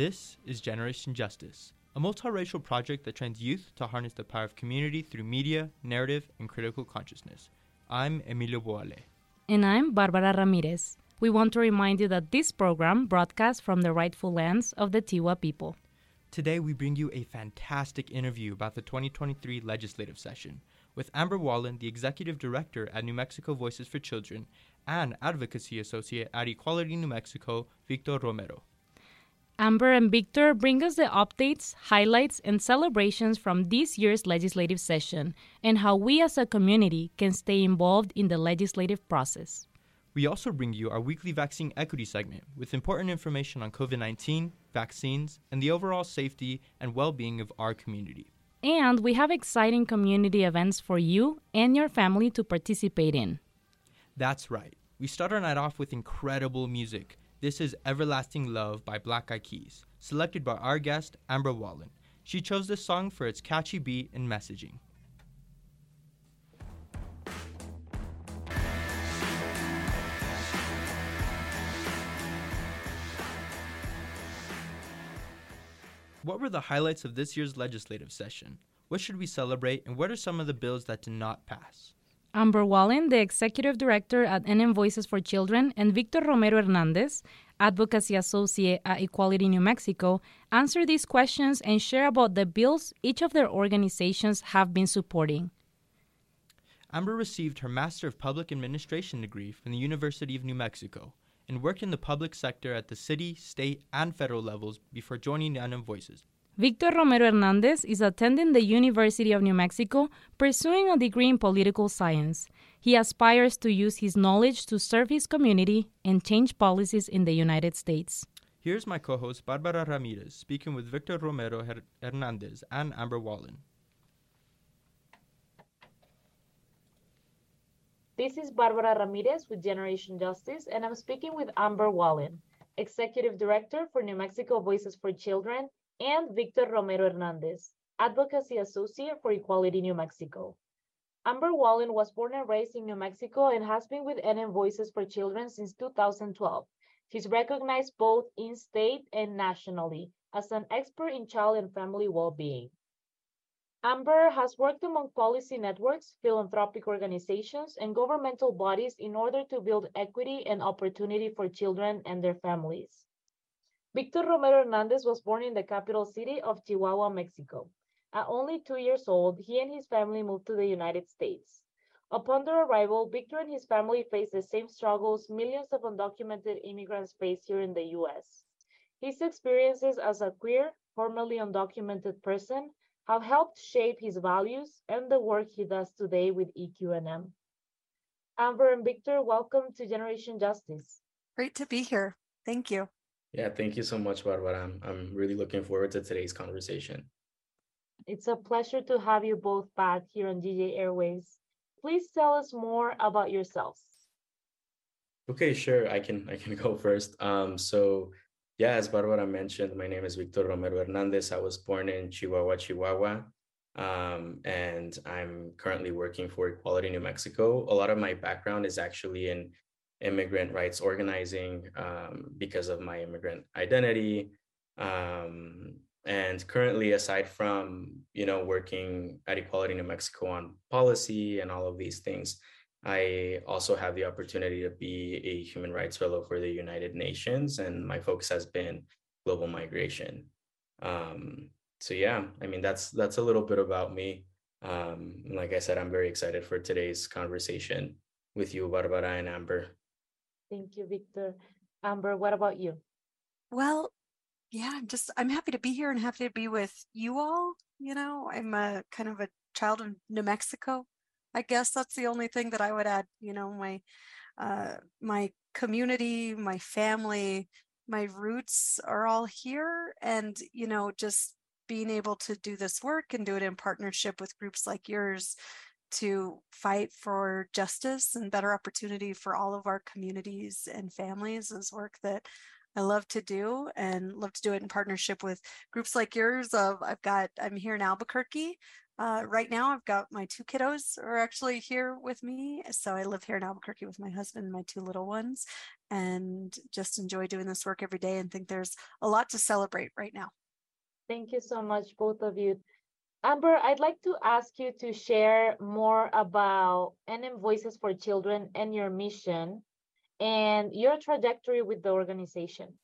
This is Generation Justice, a multiracial project that trains youth to harness the power of community through media, narrative, and critical consciousness. I'm Emilio Boale. And I'm Barbara Ramirez. We want to remind you that this program broadcasts from the rightful lands of the Tiwa people. Today, we bring you a fantastic interview about the 2023 legislative session with Amber Wallin, the executive director at New Mexico Voices for Children, and advocacy associate at Equality New Mexico, Victor Romero. Amber and Victor bring us the updates, highlights, and celebrations from this year's legislative session and how we as a community can stay involved in the legislative process. We also bring you our weekly vaccine equity segment with important information on COVID 19, vaccines, and the overall safety and well being of our community. And we have exciting community events for you and your family to participate in. That's right. We start our night off with incredible music this is Everlasting Love by Black Eyed Keys, selected by our guest, Amber Wallin. She chose this song for its catchy beat and messaging. What were the highlights of this year's legislative session? What should we celebrate, and what are some of the bills that did not pass? Amber Wallin, the executive director at NM Voices for Children, and Victor Romero Hernandez, advocacy associate at Equality New Mexico, answer these questions and share about the bills each of their organizations have been supporting. Amber received her Master of Public Administration degree from the University of New Mexico and worked in the public sector at the city, state, and federal levels before joining NM Voices. Victor Romero Hernandez is attending the University of New Mexico, pursuing a degree in political science. He aspires to use his knowledge to serve his community and change policies in the United States. Here's my co host, Barbara Ramirez, speaking with Victor Romero Hernandez and Amber Wallin. This is Barbara Ramirez with Generation Justice, and I'm speaking with Amber Wallin, Executive Director for New Mexico Voices for Children and Victor Romero Hernandez, Advocacy Associate for Equality New Mexico. Amber Wallin was born and raised in New Mexico and has been with NM Voices for Children since 2012. She's recognized both in state and nationally as an expert in child and family well-being. Amber has worked among policy networks, philanthropic organizations, and governmental bodies in order to build equity and opportunity for children and their families. Victor Romero Hernandez was born in the capital city of Chihuahua, Mexico. At only two years old, he and his family moved to the United States. Upon their arrival, Victor and his family faced the same struggles millions of undocumented immigrants face here in the U.S. His experiences as a queer, formerly undocumented person have helped shape his values and the work he does today with EQNM. Amber and Victor, welcome to Generation Justice. Great to be here. Thank you. Yeah, thank you so much, Barbara. I'm, I'm really looking forward to today's conversation. It's a pleasure to have you both back here on GJ Airways. Please tell us more about yourselves. Okay, sure. I can I can go first. Um, so yeah, as Barbara mentioned, my name is Victor Romero Hernandez. I was born in Chihuahua, Chihuahua. Um, and I'm currently working for Equality New Mexico. A lot of my background is actually in immigrant rights organizing um, because of my immigrant identity. Um, and currently, aside from you know working at Equality New Mexico on policy and all of these things, I also have the opportunity to be a human rights fellow for the United Nations, and my focus has been global migration. Um, so yeah, I mean that's that's a little bit about me. Um, like I said, I'm very excited for today's conversation with you, Barbara and Amber. Thank you, Victor. Amber, what about you? Well, yeah, I'm just I'm happy to be here and happy to be with you all. You know, I'm a kind of a child of New Mexico. I guess that's the only thing that I would add. You know, my uh, my community, my family, my roots are all here, and you know, just being able to do this work and do it in partnership with groups like yours to fight for justice and better opportunity for all of our communities and families is work that I love to do and love to do it in partnership with groups like yours. Of I've got I'm here in Albuquerque Uh, right now, I've got my two kiddos are actually here with me. So I live here in Albuquerque with my husband and my two little ones, and just enjoy doing this work every day and think there's a lot to celebrate right now. Thank you so much, both of you. Amber, I'd like to ask you to share more about NM Voices for Children and your mission and your trajectory with the organization.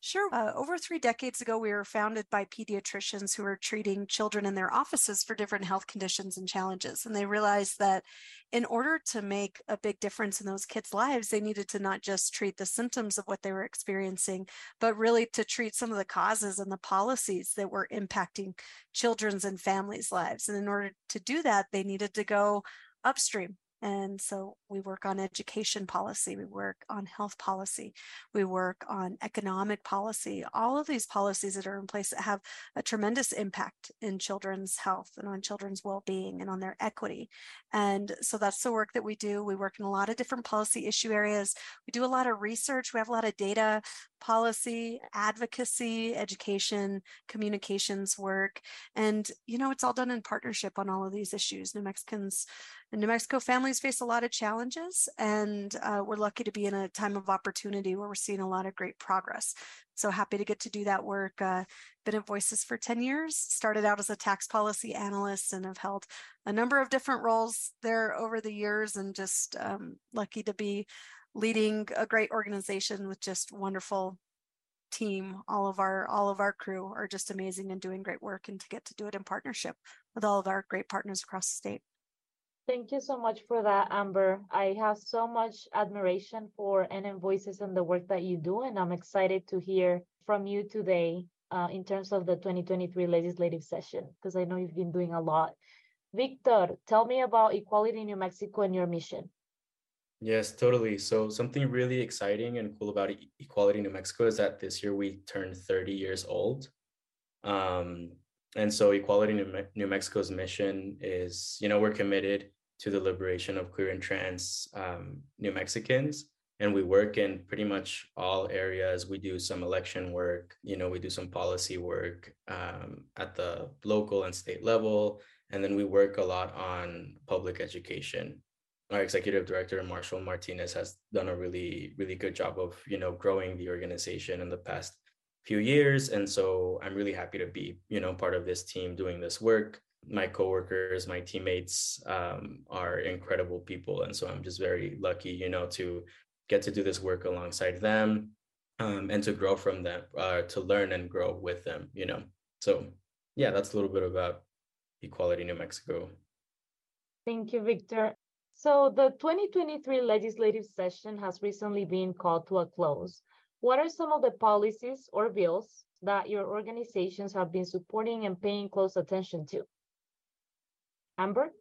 Sure. Uh, over three decades ago, we were founded by pediatricians who were treating children in their offices for different health conditions and challenges. And they realized that in order to make a big difference in those kids' lives, they needed to not just treat the symptoms of what they were experiencing, but really to treat some of the causes and the policies that were impacting children's and families' lives. And in order to do that, they needed to go upstream and so we work on education policy, we work on health policy, we work on economic policy, all of these policies that are in place that have a tremendous impact in children's health and on children's well being and on their equity. And so that's the work that we do. We work in a lot of different policy issue areas. We do a lot of research, we have a lot of data, policy, advocacy, education, communications work. And, you know, it's all done in partnership on all of these issues. New Mexicans New Mexico families face a lot of challenges, and uh, we're lucky to be in a time of opportunity where we're seeing a lot of great progress. So happy to get to do that work. Uh, been at Voices for 10 years, started out as a tax policy analyst and have held a number of different roles there over the years, and just um, lucky to be leading a great organization with just wonderful team all of our all of our crew are just amazing and doing great work and to get to do it in partnership with all of our great partners across the state Thank you so much for that, Amber. I have so much admiration for NM Voices and the work that you do, and I'm excited to hear from you today uh, in terms of the 2023 legislative session, because I know you've been doing a lot. Victor, tell me about Equality in New Mexico and your mission. Yes, totally. So something really exciting and cool about Equality New Mexico is that this year we turned 30 years old. Um, and so Equality New, Me- New Mexico's mission is, you know, we're committed to the liberation of queer and trans um, New Mexicans. And we work in pretty much all areas. We do some election work, you know, we do some policy work um, at the local and state level. And then we work a lot on public education. Our executive director, Marshall Martinez, has done a really, really good job of, you know, growing the organization in the past few years. And so I'm really happy to be, you know, part of this team doing this work my coworkers, my teammates um, are incredible people, and so I'm just very lucky, you know, to get to do this work alongside them um, and to grow from them, uh, to learn and grow with them, you know. So yeah, that's a little bit about Equality New Mexico. Thank you, Victor. So the 2023 legislative session has recently been called to a close. What are some of the policies or bills that your organizations have been supporting and paying close attention to? Amber?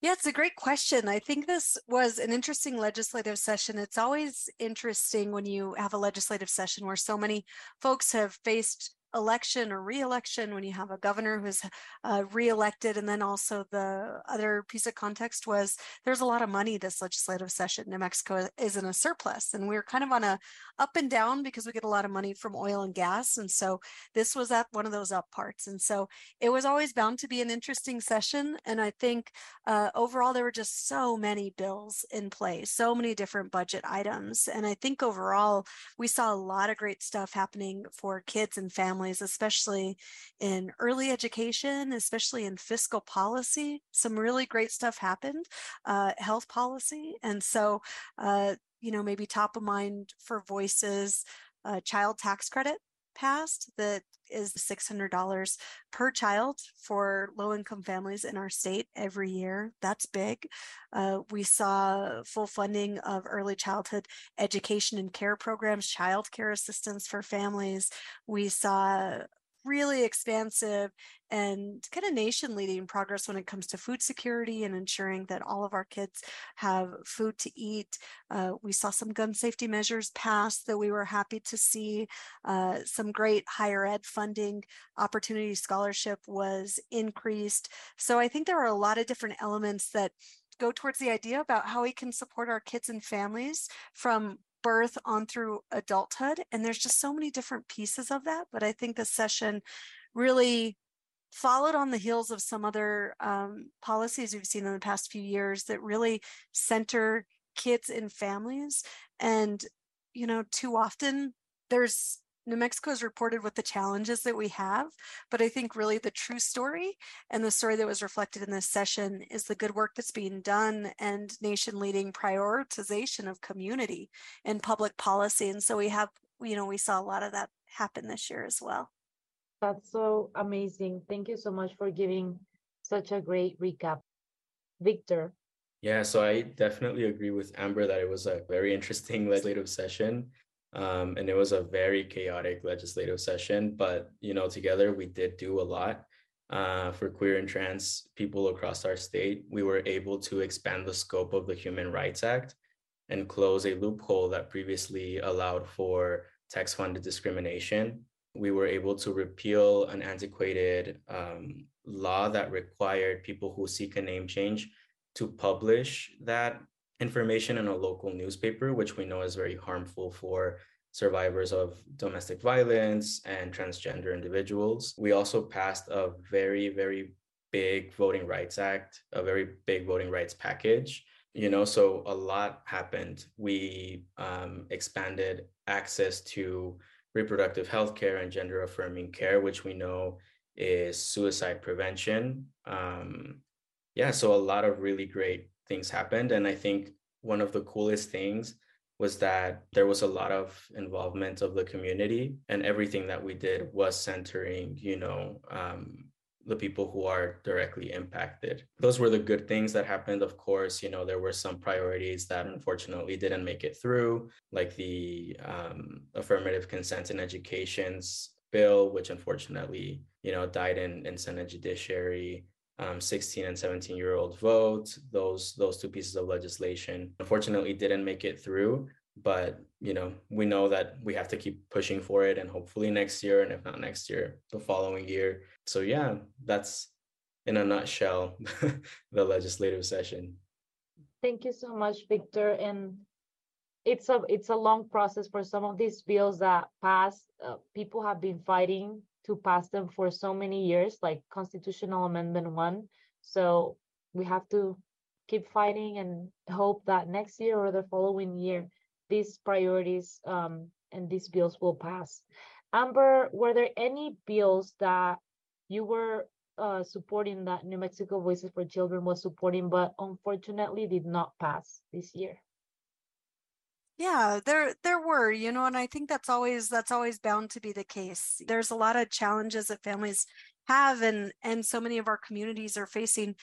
Yeah, it's a great question. I think this was an interesting legislative session. It's always interesting when you have a legislative session where so many folks have faced election or re-election when you have a governor who's uh, re-elected and then also the other piece of context was there's a lot of money this legislative session. New mexico is in a surplus and we are kind of on a up and down because we get a lot of money from oil and gas and so this was at one of those up parts. And so it was always bound to be an interesting session and i think uh, overall there were just so many bills in place so many different budget items. And i think overall we saw a lot of great stuff happening for kids and families families, especially in early education, especially in fiscal policy. Some really great stuff happened, uh, health policy. And so, uh, you know, maybe top of mind for voices, uh, child tax credit passed that is $600 per child for low income families in our state every year. That's big. Uh, we saw full funding of early childhood education and care programs, child care assistance for families. We saw really expansive and kind of nation leading progress when it comes to food security and ensuring that all of our kids have food to eat. Uh, we saw some gun safety measures passed that we were happy to see. Uh, some great higher ed funding opportunity scholarship was increased. So I think there are a lot of different elements that go towards the idea about how we can support our kids and families from birth on through adulthood. And there's just so many different pieces of that. But I think this session really followed on the heels of some other um, policies we've seen in the past few years that really center kids and families. And, you know, too often there's New Mexico is reported with the challenges that we have, but I think really the true story and the story that was reflected in this session is the good work that's being done and nation leading prioritization of community and public policy. And so we have, you know, we saw a lot of that happen this year as well. That's so amazing. Thank you so much for giving such a great recap. Victor. Yeah, so I definitely agree with Amber that it was a very interesting legislative session. Um, and it was a very chaotic legislative session, but you know, together we did do a lot uh, for queer and trans people across our state. We were able to expand the scope of the Human Rights Act and close a loophole that previously allowed for tax-funded discrimination. We were able to repeal an antiquated um, law that required people who seek a name change to publish that information in a local newspaper, which we know is very harmful for survivors of domestic violence and transgender individuals. We also passed a very, very big Voting Rights Act, a very big voting rights package. You know, so a lot happened. We um, expanded access to reproductive health care and gender affirming care, which we know is suicide prevention. Um, yeah, so a lot of really great things happened. And I think one of the coolest things was that there was a lot of involvement of the community and everything that we did was centering you know um, the people who are directly impacted. Those were the good things that happened of course. You know there were some priorities that unfortunately didn't make it through like the um, affirmative consent in education's bill which unfortunately you know died in, in senate judiciary um, 16 and 17 year old vote those those two pieces of legislation unfortunately didn't make it through but you know we know that we have to keep pushing for it and hopefully next year and if not next year the following year. So yeah that's in a nutshell the legislative session. Thank you so much victor and it's a it's a long process for some of these bills that pass uh, people have been fighting to pass them for so many years, like Constitutional Amendment 1. So we have to keep fighting and hope that next year or the following year, these priorities um, and these bills will pass. Amber, were there any bills that you were uh, supporting that New Mexico Voices for Children was supporting, but unfortunately did not pass this year? Yeah, there there were, you know, and I think that's always that's always bound to be the case. There's a lot of challenges that families have and and so many of our communities are facing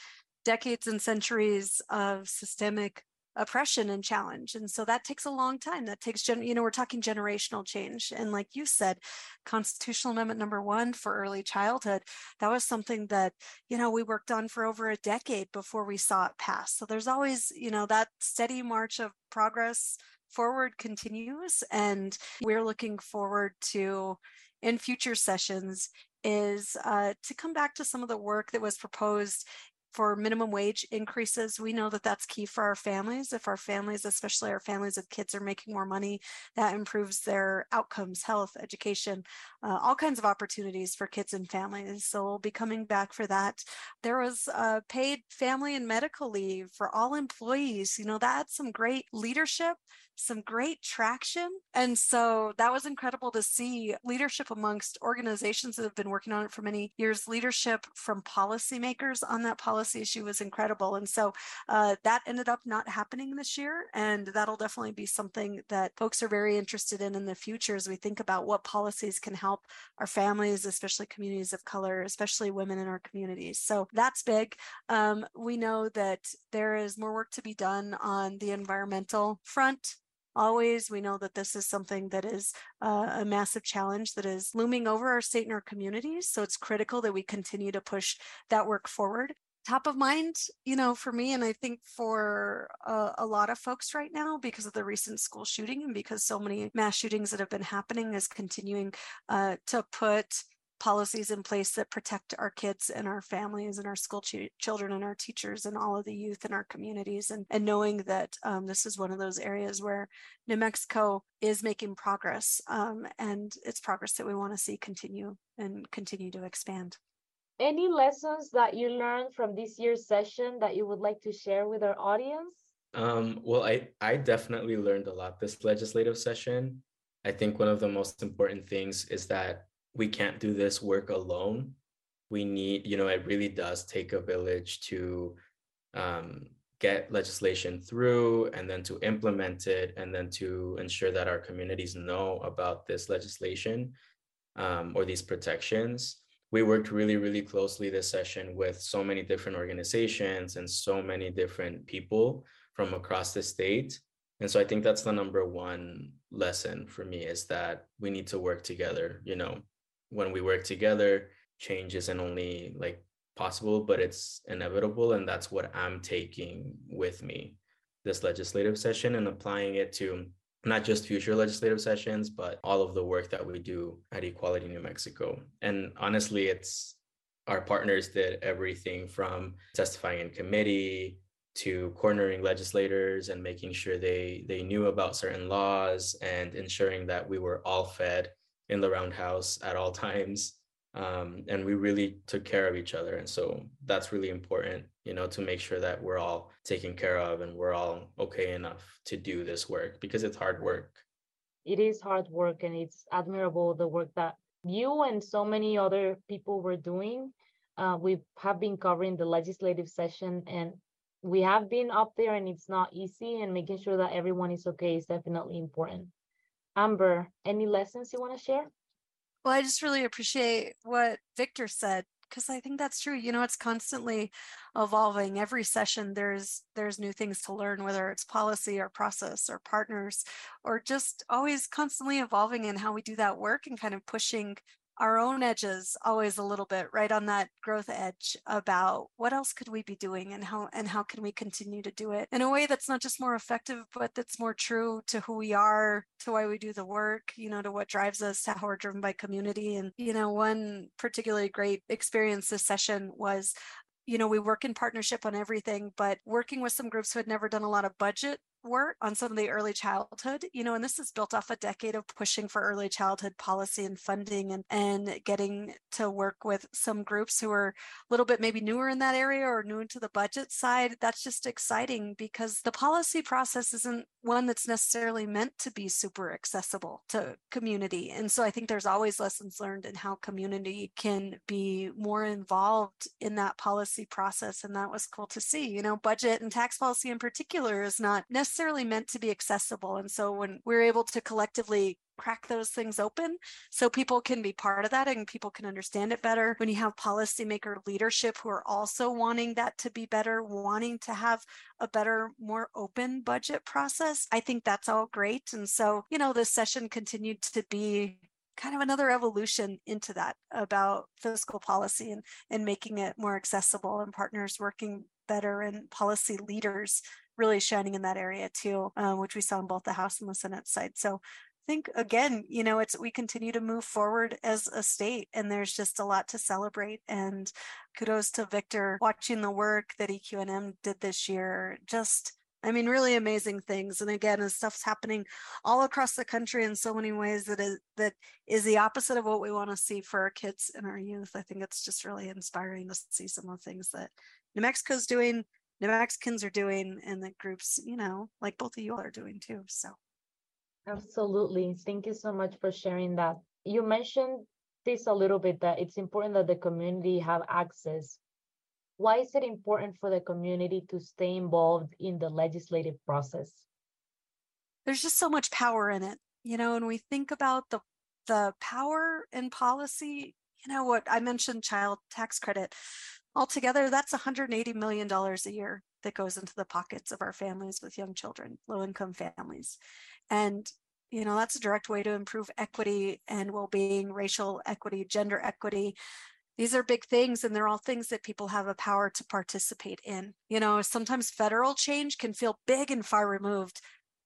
decades and centuries of systemic oppression and challenge and so that takes a long time that takes gen you know we're talking generational change and like you said constitutional amendment number 1 for early childhood that was something that you know we worked on for over a decade before we saw it pass so there's always you know that steady march of progress forward continues and we're looking forward to in future sessions is uh, to come back to some of the work that was proposed for minimum wage increases. We know that that's key for our families. If our families, especially our families of kids, are making more money, that improves their outcomes, health, education, uh, all kinds of opportunities for kids and families. So we'll be coming back for that. There was paid family and medical leave for all employees. You know, that's some great leadership some great traction. And so that was incredible to see leadership amongst organizations that have been working on it for many years. Leadership from policymakers on that policy issue was incredible. And so uh, that ended up not happening this year. And that'll definitely be something that folks are very interested in in the future as we think about what policies can help our families, especially communities of color, especially women in our communities. So that's big. Um, we know that there is more work to be done on the environmental front always. We know that this is something that is uh, a massive challenge that is looming over our state and our communities. So it's critical that we continue to push that work forward. Top of mind, you know, for me, and I think for uh, a lot of folks right now, because of the recent school shooting and because so many mass shootings that have been happening, is continuing uh, to put policies in place that protect our kids and our families and our school ch- children and our teachers and all of the youth in our communities and, and knowing that um, this is one of those areas where new mexico is making progress um, and it's progress that we want to see continue and continue to expand Any lessons that you learned from this year's session that you would like to share with our audience? Um, well, I, I definitely learned a lot this legislative session. I think one of the most important things is that we can't do this work alone. We need, you know, it really does take a village to um, get legislation through and then to implement it and then to ensure that our communities know about this legislation um, or these protections. We worked really, really closely this session with so many different organizations and so many different people from across the state. And so I think that's the number one lesson for me is that we need to work together. You know, when we work together, change isn't only like possible, but it's inevitable. And that's what I'm taking with me this legislative session and applying it to not just future legislative sessions, but all of the work that we do at Equality New Mexico. And honestly, it's our partners did everything from testifying in committee to cornering legislators and making sure they they knew about certain laws and ensuring that we were all fed in the roundhouse at all times um, and we really took care of each other. And so that's really important you know to make sure that we're all taken care of and we're all okay enough to do this work because it's hard work. It is hard work and it's admirable the work that you and so many other people were doing. Uh, we have been covering the legislative session and we have been up there and it's not easy and making sure that everyone is okay is definitely important amber any lessons you want to share well, I just really appreciate what Victor said because I think that's true. You know, it's constantly evolving. Every session there's there's new things to learn, whether it's policy or process or partners, or just always constantly evolving in how we do that work and kind of pushing our own edges always a little bit right on that growth edge about what else could we be doing and how and how can we continue to do it in a way that's not just more effective but that's more true to who we are to why we do the work you know to what drives us to how we're driven by community. And you know one particularly great experience this session was you know, we work in partnership on everything, but working with some groups who had never done a lot of budget work on some of the early childhood, you know, and this is built off a decade of pushing for early childhood policy and funding and, and getting to work with some groups who are a little bit maybe newer in that area or new into the budget side. That's just exciting because the policy process isn't one that's necessarily meant to be super accessible to community. And so I think there's always lessons learned in how community can be more involved in that policy process. And that was cool to see. You know, budget and tax policy in particular is not necessarily necessarily meant to be accessible. And so when we're able to collectively crack those things open so people can be part of that and people can understand it better. When you have policymaker leadership who are also wanting that to be better, wanting to have a better, more open budget process, I think that's all great. And so, you know, this session continued to be kind of another evolution into that about fiscal policy and, and making it more accessible and partners working better and policy leaders really shining in that area too, uh, which we saw in both the House and the Senate side. So I think again, you know, it's we continue to move forward as a state, and there's just a lot to celebrate. And kudos to Victor watching the work that EQNM did this year. Just I mean, really amazing things. And again, as stuff's happening all across the country in so many ways that is that is the opposite of what we want to see for our kids and our youth. I think it's just really inspiring to see some of the things that New Mexico's doing, New Mexicans are doing and the groups, you know, like both of you all are doing too. So absolutely. Thank you so much for sharing that. You mentioned this a little bit that it's important that the community have access. Why is it important for the community to stay involved in the legislative process? There's just so much power in it. You know, and we think about the the power in policy, you know what I mentioned child tax credit Altogether, that's $180 million a year that goes into the pockets of our families with young children, low income families. And, you know, that's a direct way to improve equity and well being, racial equity, gender equity. These are big things, and they're all things that people have a power to participate in. You know, sometimes federal change can feel big and far removed,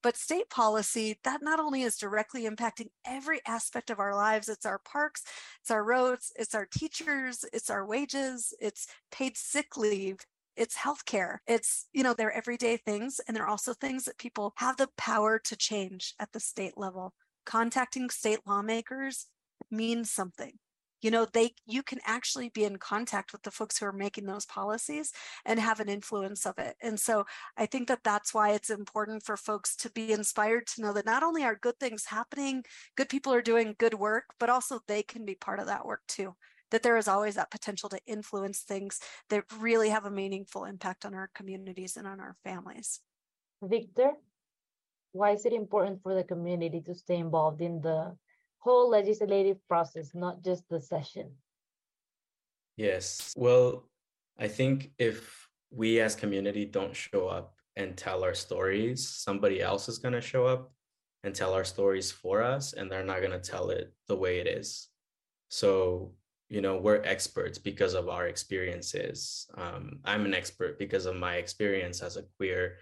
but state policy, that not only is directly impacting every aspect of our lives, it's our parks, it's our roads, it's our teachers, it's our wages, it's paid sick leave, it's healthcare. It's, you know, they're everyday things. And they're also things that people have the power to change at the state level. Contacting state lawmakers means something. You know they you can actually be in contact with the folks who are making those policies and have an influence of it. And so i think that that's why it's important for folks to be inspired to know that not only are good things happening good people are doing good work but also they can be part of that work too that there is always that potential to influence things that really have a meaningful impact on our communities and on our families. Victor? Why is it important for the community to stay involved in the whole legislative process, not just the session? Yes. Well, I think if we as community don't show up and tell our stories, somebody else is going to show up and tell our stories for us, and they're not going to tell it the way it is. So, you know, we're experts because of our experiences. Um, I'm an expert because of my experience as a queer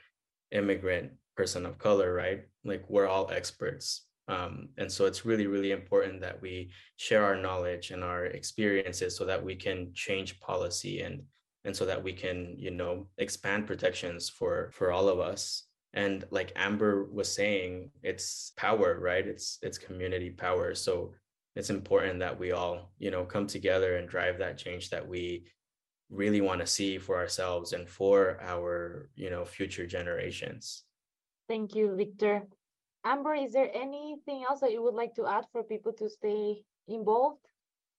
immigrant person of color, right? Like, we're all experts um, and so it's really, really important that we share our knowledge and our experiences so that we can change policy and and so that we can, you know, expand protections for for all of us. And like Amber was saying, it's power, right? It's it's community power. So it's important that we all, you know, come together and drive that change that we really want to see for ourselves and for our, you know, future generations. Thank you, Victor. Amber, is there anything else that you would like to add for people to stay involved?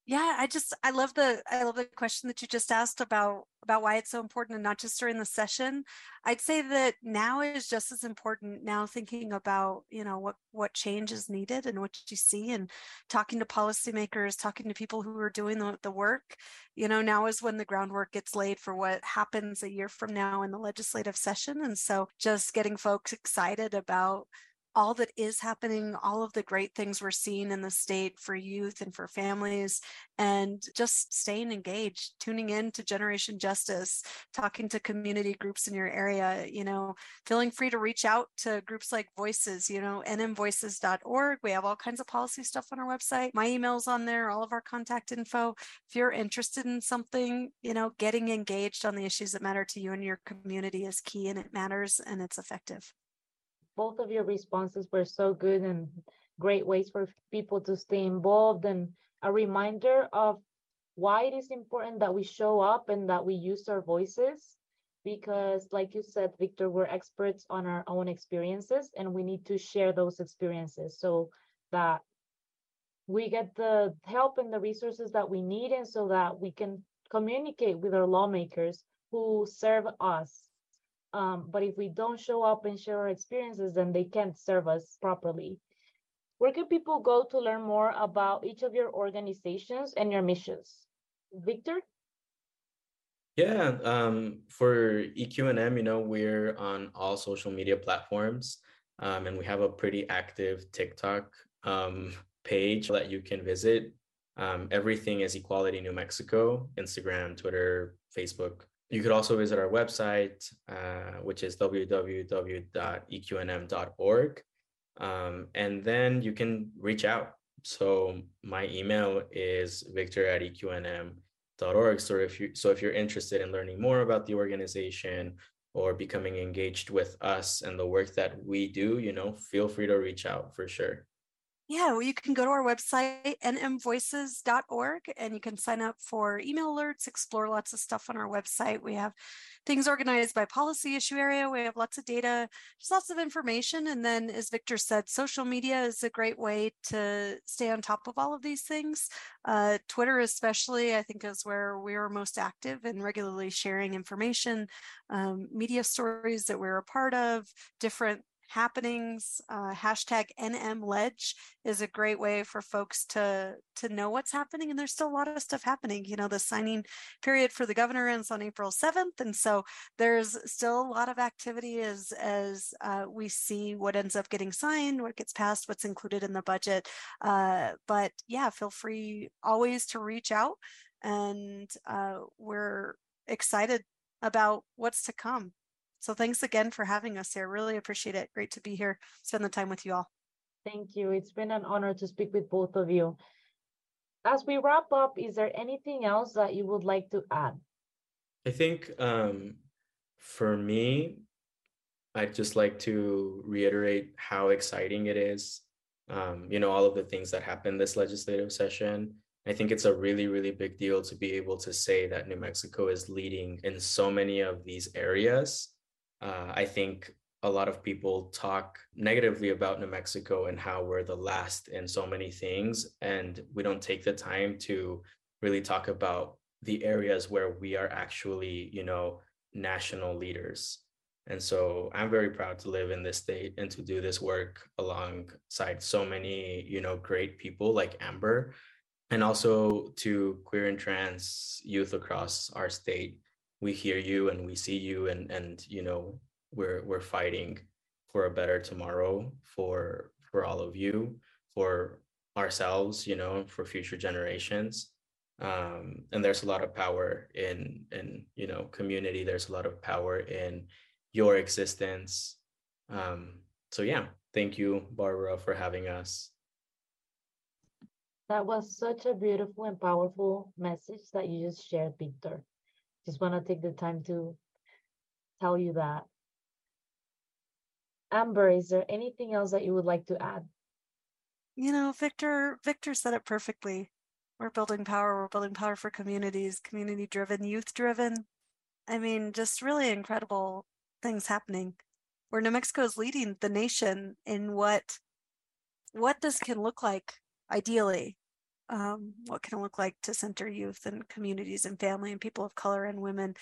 Yeah, I just I love the I love the question that you just asked about about why it's so important and not just during the session. I'd say that now is just as important now thinking about, you know, what what change is needed and what you see and talking to policymakers, talking to people who are doing the, the work. You know, now is when the groundwork gets laid for what happens a year from now in the legislative session. And so just getting folks excited about all that is happening, all of the great things we're seeing in the state for youth and for families, and just staying engaged, tuning in to Generation Justice, talking to community groups in your area, you know, feeling free to reach out to groups like Voices, you know, nmvoices.org. We have all kinds of policy stuff on our website. My email's on there, all of our contact info. If you're interested in something, you know, getting engaged on the issues that matter to you and your community is key and it matters and it's effective both of your responses were so good and great ways for people to stay involved. And a reminder of why it is important that we show up and that we use our voices because like you said victor we're experts on our own experiences and we need to share those experiences so that we get the help and the resources that we need and so that we can communicate with our lawmakers who serve us um, but if we don't show up and share our experiences, then they can't serve us properly. Where can people go to learn more about each of your organizations and your missions? Victor? Yeah, um, for EQNM, you know, we're on all social media platforms, um, and we have a pretty active TikTok um, page that you can visit. Um, everything is Equality New Mexico, Instagram, Twitter, Facebook, you could also visit our website, uh, which is www.eqnm.org. Um, and then you can reach out. So my email is victor at eqnm.org. So if you so if you're interested in learning more about the organization or becoming engaged with us and the work that we do, you know, feel free to reach out for sure. Yeah, well, you can go to our website, nmvoices.org, and you can sign up for email alerts, explore lots of stuff on our website. We have things organized by policy issue area. We have lots of data, just lots of information. And then, as Victor said, social media is a great way to stay on top of all of these things. Uh, Twitter, especially, I think, is where we are most active and regularly sharing information, um, media stories that we're a part of, different happenings. Uh, hashtag NMLedge is a great way for folks to to know what's happening, and there's still a lot of stuff happening. You know, the signing period for the governor ends on April 7th, and so there's still a lot of activity as as uh, we see what ends up getting signed, what gets passed, what's included in the budget. Uh, but yeah, feel free always to reach out, and uh, we're excited about what's to come. So thanks again for having us here. Really appreciate it. Great to be here, spend the time with you all. Thank you. It's been an honor to speak with both of you. As we wrap up, is there anything else that you would like to add? I think um, for me, I'd just like to reiterate how exciting it is. Um, you know, all of the things that happened this legislative session. I think it's a really, really big deal to be able to say that New Mexico is leading in so many of these areas. Uh, I think a lot of people talk negatively about New Mexico and how we're the last in so many things. And we don't take the time to really talk about the areas where we are actually, you know, national leaders. And so I'm very proud to live in this state and to do this work alongside so many, you know, great people like Amber and also to queer and trans youth across our state. We hear you and we see you and and you know, we're we're fighting for a better tomorrow for for all of you for ourselves you know for future generations. Um, and there's a lot of power in in you know community. There's a lot of power in your existence. Um, so yeah thank you barbara for having us. That was such a beautiful and powerful message that you just shared victor just want to take the time to tell you that Amber, is there anything else that you would like to add? You know, Victor, Victor said it perfectly. We're building power. We're building power for communities, community driven, youth driven. I mean, just really incredible things happening where New Mexico is leading the nation in what what this can look like ideally. Um, what can it look like to center youth and communities and family and people of color and women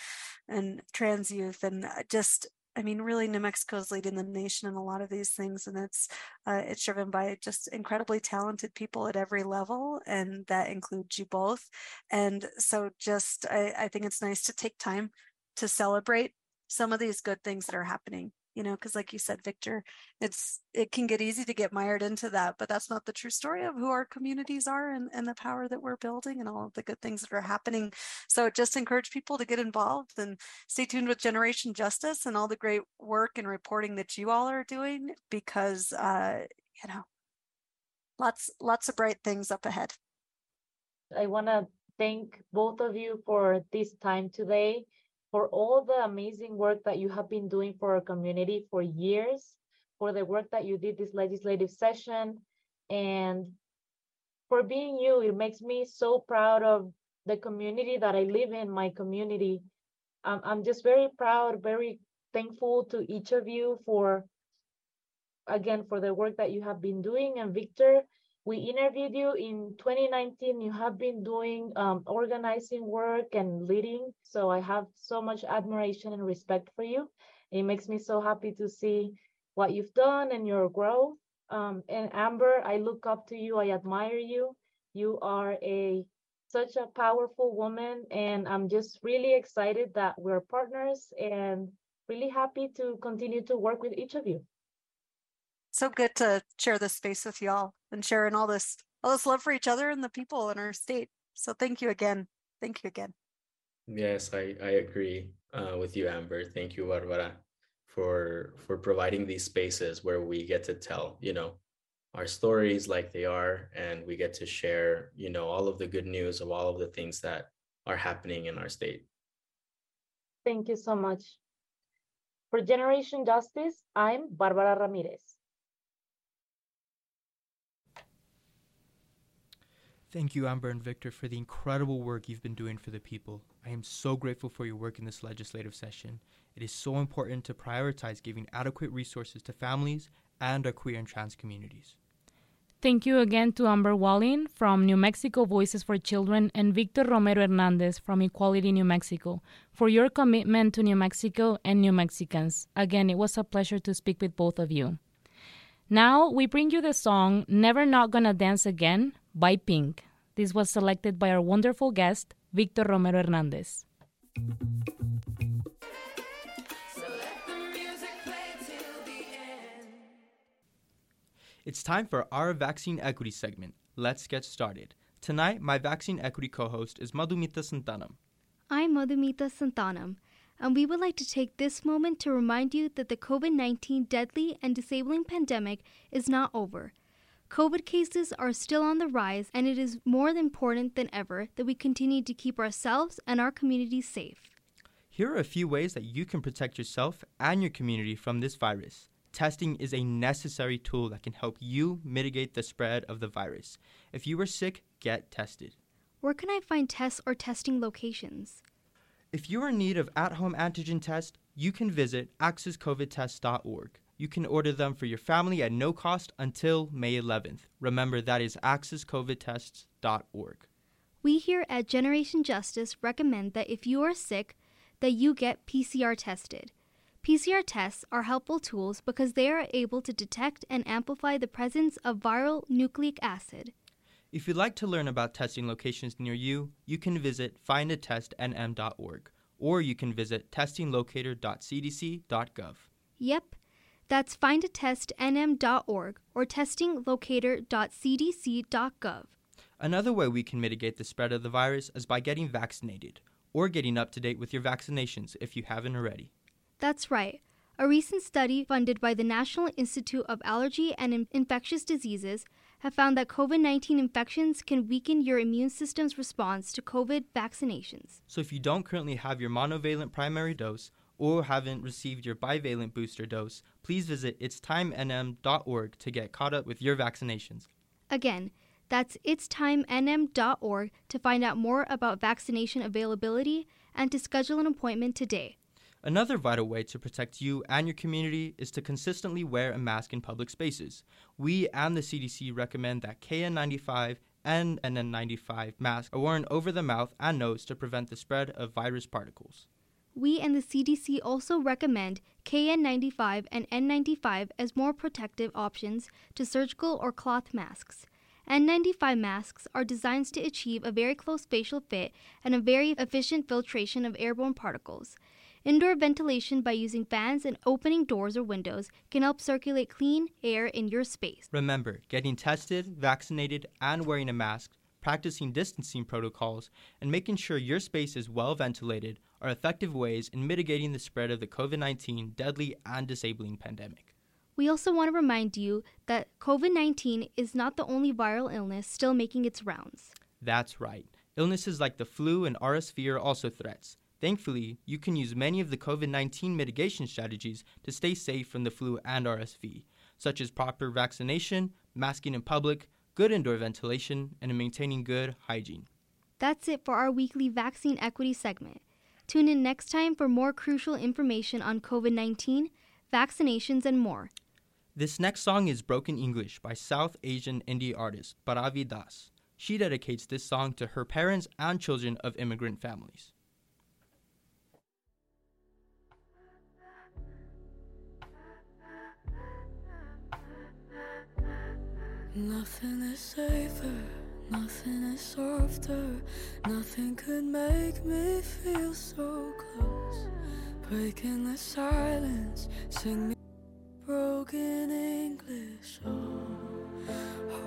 and trans youth and uh, just I mean, really, New Mexico is leading the nation in a lot of these things, and it's uh, it's driven by just incredibly talented people at every level, and that includes you both. And so, just I, I think it's nice to take time to celebrate some of these good things that are happening you know because like you said victor it's it can get easy to get mired into that but that's not the true story of who our communities are and, and the power that we're building and all of the good things that are happening. So just encourage people to get involved and stay tuned with generation justice and all the great work and reporting that you all are doing because uh you know lots lots of bright things up ahead. I want to thank both of you for this time today for all the amazing work that you have been doing for our community for years, for the work that you did this legislative session, and for being you. It makes me so proud of the community that I live in, my community. I'm just very proud, very thankful to each of you for, again, for the work that you have been doing. And Victor, we interviewed you in 2019. You have been doing um, organizing work and leading. So I have so much admiration and respect for you. It makes me so happy to see what you've done and your growth. Um, and Amber, I look up to you. I admire you. You are a such a powerful woman, and I'm just really excited that we're partners and really happy to continue to work with each of you so good to share this space with y'all and sharing all this all this love for each other and the people in our state. So thank you again. Thank you again. Yes, I, I agree uh, with you, Amber. Thank you, Barbara, for for providing these spaces where we get to tell, you know, our stories like they are, and we get to share, you know, all of the good news of all of the things that are happening in our state. Thank you so much. For Generation Justice, I'm Barbara Ramirez. Thank you, Amber and Victor, for the incredible work you've been doing for the people. I am so grateful for your work in this legislative session. It is so important to prioritize giving adequate resources to families and our queer and trans communities. Thank you again to Amber Wallin from New Mexico Voices for Children and Victor Romero Hernandez from Equality New Mexico for your commitment to New Mexico and New Mexicans. Again, it was a pleasure to speak with both of you. Now we bring you the song Never Not Gonna Dance Again by Pink. This was selected by our wonderful guest, Victor Romero Hernandez. It's time for our vaccine equity segment. Let's get started. Tonight, my vaccine equity co host is Madhumita Santanam. I'm Madhumita Santanam, and we would like to take this moment to remind you that the COVID 19 deadly and disabling pandemic is not over. COVID cases are still on the rise, and it is more important than ever that we continue to keep ourselves and our communities safe. Here are a few ways that you can protect yourself and your community from this virus. Testing is a necessary tool that can help you mitigate the spread of the virus. If you are sick, get tested. Where can I find tests or testing locations? If you're in need of at home antigen tests, you can visit accesscovidtest.org. You can order them for your family at no cost until May 11th. Remember, that is accesscovidtests.org. We here at Generation Justice recommend that if you are sick, that you get PCR tested. PCR tests are helpful tools because they are able to detect and amplify the presence of viral nucleic acid. If you'd like to learn about testing locations near you, you can visit findatestnm.org or you can visit testinglocator.cdc.gov. Yep, that's findatestnm.org or testinglocator.cdc.gov. Another way we can mitigate the spread of the virus is by getting vaccinated or getting up to date with your vaccinations if you haven't already. That's right. A recent study funded by the National Institute of Allergy and Infectious Diseases have found that COVID 19 infections can weaken your immune system's response to COVID vaccinations. So if you don't currently have your monovalent primary dose or haven't received your bivalent booster dose, please visit itstimnm.org to get caught up with your vaccinations. Again, that's itstimnm.org to find out more about vaccination availability and to schedule an appointment today. Another vital way to protect you and your community is to consistently wear a mask in public spaces. We and the CDC recommend that KN95 and NN95 masks are worn over the mouth and nose to prevent the spread of virus particles. We and the CDC also recommend KN95 and N95 as more protective options to surgical or cloth masks. N95 masks are designed to achieve a very close facial fit and a very efficient filtration of airborne particles. Indoor ventilation by using fans and opening doors or windows can help circulate clean air in your space. Remember, getting tested, vaccinated, and wearing a mask, practicing distancing protocols, and making sure your space is well ventilated are effective ways in mitigating the spread of the COVID 19 deadly and disabling pandemic. We also want to remind you that COVID 19 is not the only viral illness still making its rounds. That's right. Illnesses like the flu and RSV are also threats. Thankfully, you can use many of the COVID 19 mitigation strategies to stay safe from the flu and RSV, such as proper vaccination, masking in public, good indoor ventilation, and maintaining good hygiene. That's it for our weekly vaccine equity segment. Tune in next time for more crucial information on COVID 19, vaccinations, and more. This next song is Broken English by South Asian indie artist Baravi Das. She dedicates this song to her parents and children of immigrant families. Nothing is safer, nothing is softer, nothing could make me feel so close. Breaking the silence, sing me broken English. Oh,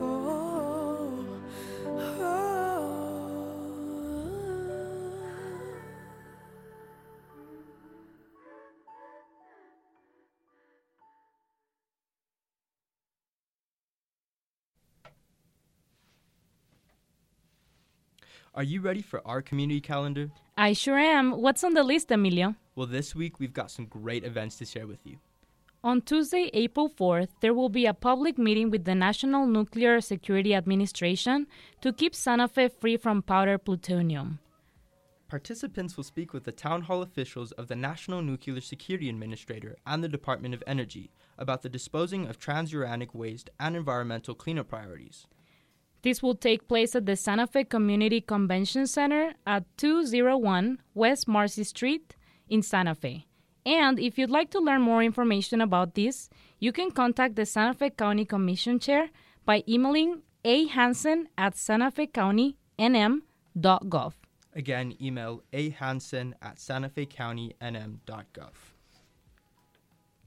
oh, oh. Are you ready for our community calendar? I sure am. What's on the list, Emilio? Well, this week we've got some great events to share with you. On Tuesday, April 4th, there will be a public meeting with the National Nuclear Security Administration to keep Santa Fe free from powder plutonium. Participants will speak with the town hall officials of the National Nuclear Security Administrator and the Department of Energy about the disposing of transuranic waste and environmental cleanup priorities. This will take place at the Santa Fe Community Convention Center at 201 West Marcy Street in Santa Fe. And if you'd like to learn more information about this, you can contact the Santa Fe County Commission Chair by emailing a hansen at santafecountynm.gov. Again, email ahansen at santafecountynm.gov.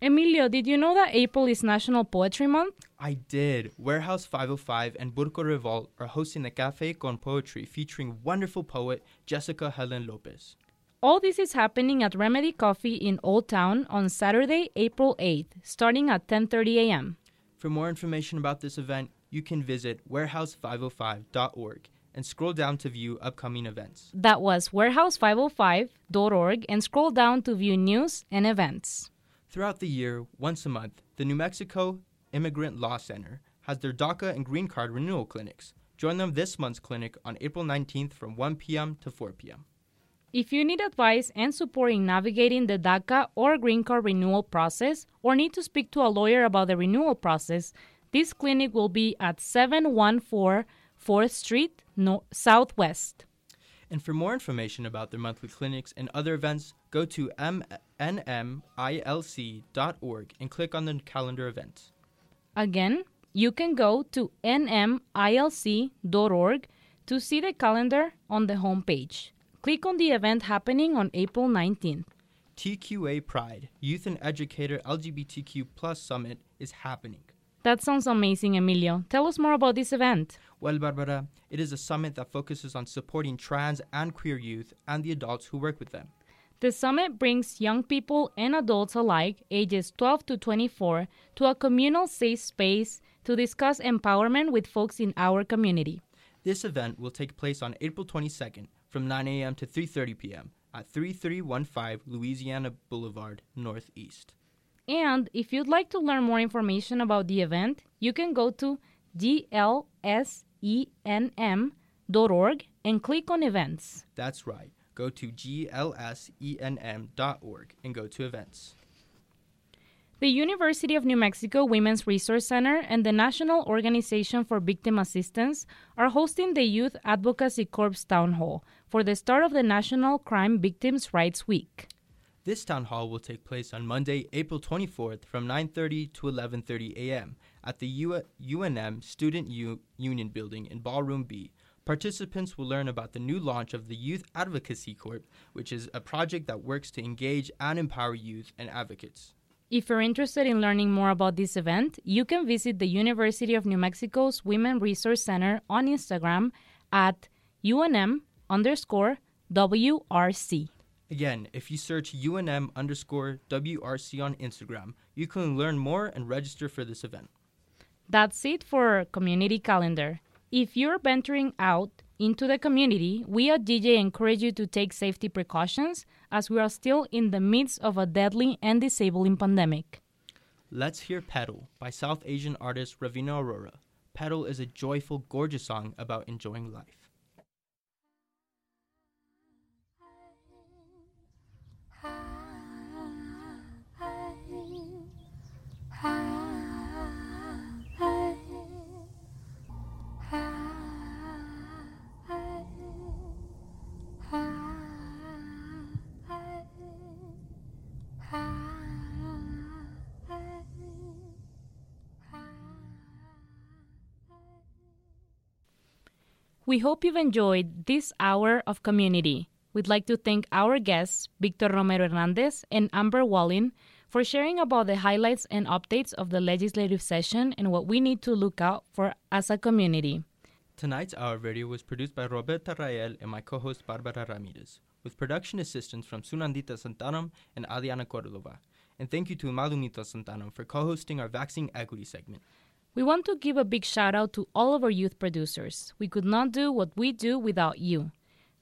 Emilio, did you know that April is National Poetry Month? I did. Warehouse 505 and Burque Revolt are hosting the Cafe con Poetry featuring wonderful poet Jessica Helen Lopez. All this is happening at Remedy Coffee in Old Town on Saturday, April 8th, starting at 10:30 a.m. For more information about this event, you can visit warehouse505.org and scroll down to view upcoming events. That was warehouse505.org and scroll down to view news and events. Throughout the year, once a month, the New Mexico Immigrant Law Center has their DACA and green card renewal clinics. Join them this month's clinic on April 19th from 1 p.m. to 4 p.m. If you need advice and support in navigating the DACA or green card renewal process, or need to speak to a lawyer about the renewal process, this clinic will be at 714 4th Street, no- Southwest. And for more information about their monthly clinics and other events, go to nmilc.org and click on the calendar event. Again, you can go to nmilc.org to see the calendar on the homepage. Click on the event happening on April 19th. TQA Pride, Youth and Educator LGBTQ Plus Summit is happening. That sounds amazing, Emilio. Tell us more about this event. Well, Barbara, it is a summit that focuses on supporting trans and queer youth and the adults who work with them. The summit brings young people and adults alike, ages 12 to 24, to a communal safe space to discuss empowerment with folks in our community. This event will take place on April 22nd from 9 a.m. to 3:30 p.m. at 3315 Louisiana Boulevard Northeast. And if you'd like to learn more information about the event, you can go to glsenm.org and click on events. That's right. Go to glsenm.org and go to events. The University of New Mexico Women's Resource Center and the National Organization for Victim Assistance are hosting the Youth Advocacy Corps Town Hall for the start of the National Crime Victims' Rights Week. This town hall will take place on Monday, April 24th from 9:30 to 11:30 a.m. at the U- UNM Student U- Union Building in Ballroom B. Participants will learn about the new launch of the Youth Advocacy Corps, which is a project that works to engage and empower youth and advocates. If you're interested in learning more about this event, you can visit the University of New Mexico's Women Resource Center on Instagram at UNM underscore WRC. Again, if you search UNM underscore WRC on Instagram, you can learn more and register for this event. That's it for community calendar. If you're venturing out into the community, we at GJ encourage you to take safety precautions as we are still in the midst of a deadly and disabling pandemic. Let's hear Petal by South Asian artist Raveena Aurora. Petal is a joyful, gorgeous song about enjoying life. We hope you've enjoyed this hour of community. We'd like to thank our guests, Victor Romero Hernandez and Amber Wallin, for sharing about the highlights and updates of the legislative session and what we need to look out for as a community. Tonight's Hour Radio was produced by Roberta Rael and my co host Barbara Ramirez, with production assistance from Sunandita Santanam and Adriana Cordova. And thank you to Malumita Santanam for co hosting our vaccine equity segment. We want to give a big shout out to all of our youth producers. We could not do what we do without you.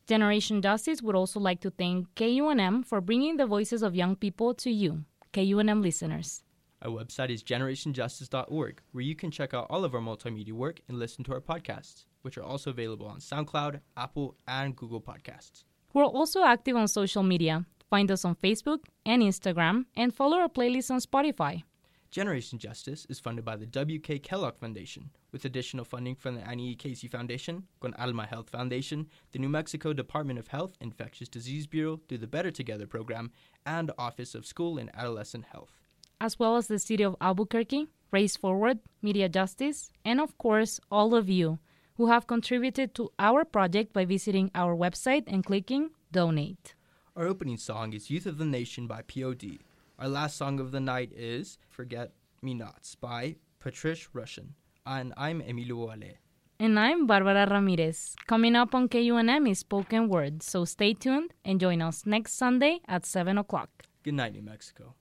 Generation Justice would also like to thank KUNM for bringing the voices of young people to you, KUNM listeners. Our website is generationjustice.org, where you can check out all of our multimedia work and listen to our podcasts, which are also available on SoundCloud, Apple, and Google Podcasts. We're also active on social media. Find us on Facebook and Instagram, and follow our playlist on Spotify. Generation Justice is funded by the W.K. Kellogg Foundation, with additional funding from the Annie E. Casey Foundation, Con Alma Health Foundation, the New Mexico Department of Health Infectious Disease Bureau through the Better Together program, and Office of School and Adolescent Health. as well as the city of Albuquerque, Race Forward, Media Justice, and of course, all of you who have contributed to our project by visiting our website and clicking Donate. Our opening song is Youth of the Nation by POD. Our last song of the night is Forget Me Nots by Patrice Rushen. And I'm Emilio Wale. And I'm Barbara Ramirez. Coming up on KUNM is Spoken Word, so stay tuned and join us next Sunday at 7 o'clock. Good night, New Mexico.